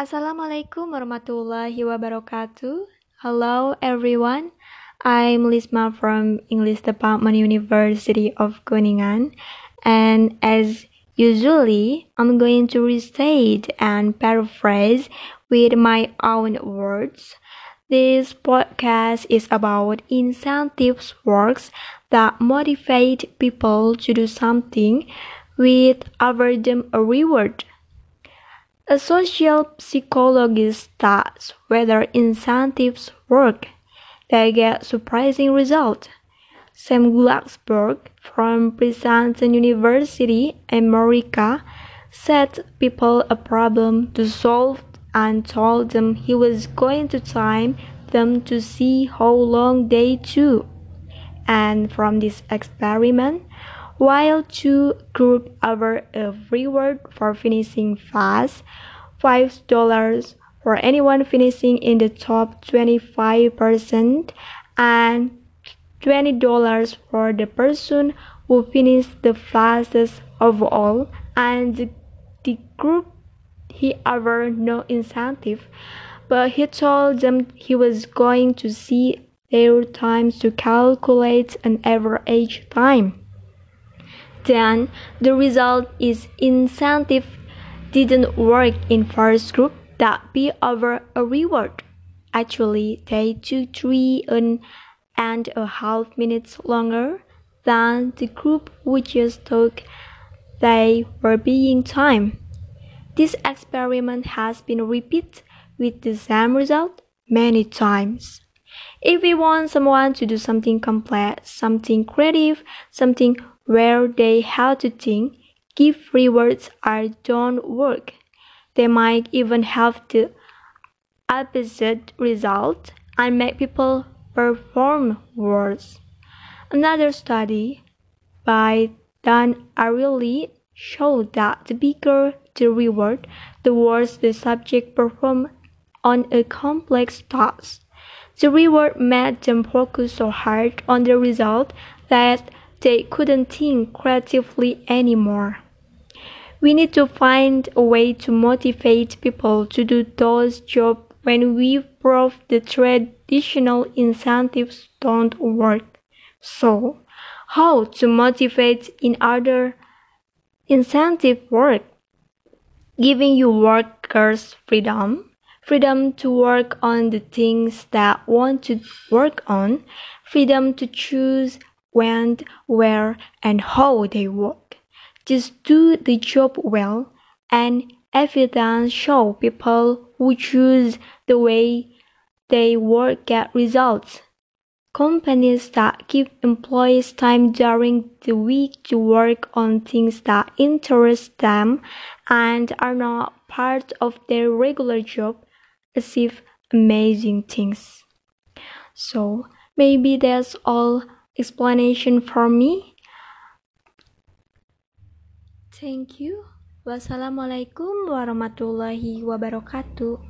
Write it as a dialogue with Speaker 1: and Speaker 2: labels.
Speaker 1: Assalamualaikum warahmatullahi wabarakatuh. Hello everyone. I'm Lisma from English Department University of Kuningan and as usually I'm going to restate and paraphrase with my own words. This podcast is about incentives works that motivate people to do something with offer them a reward. A social psychologist studies whether incentives work. They get surprising results. Sam Glucksberg from Princeton University, America, set people a problem to solve and told them he was going to time them to see how long they took. And from this experiment, while two groups offer a reward for finishing fast, $5 for anyone finishing in the top 25% and $20 for the person who finished the fastest of all. And the, the group he offered no incentive but he told them he was going to see their times to calculate an average time then the result is incentive didn't work in first group that be over a reward. Actually, they took three and, and a half minutes longer than the group which just took they were being time. This experiment has been repeated with the same result many times. If we want someone to do something complex, something creative, something where they have to think, give rewards or don't work. They might even have the opposite result and make people perform worse. Another study by Dan Ariely showed that the bigger the reward, the worse the subject performed on a complex task. The reward made them focus so hard on the result that they couldn't think creatively anymore. We need to find a way to motivate people to do those jobs when we prove the traditional incentives don't work. So, how to motivate in other incentive work? Giving your workers freedom, freedom to work on the things that want to work on, freedom to choose when, where, and how they work. Just do the job well, and evidence show people who choose the way they work get results. Companies that give employees time during the week to work on things that interest them and are not part of their regular job achieve amazing things. So maybe that's all explanation for me. Thank you. Wassalamualaikum warahmatullahi wabarakatuh.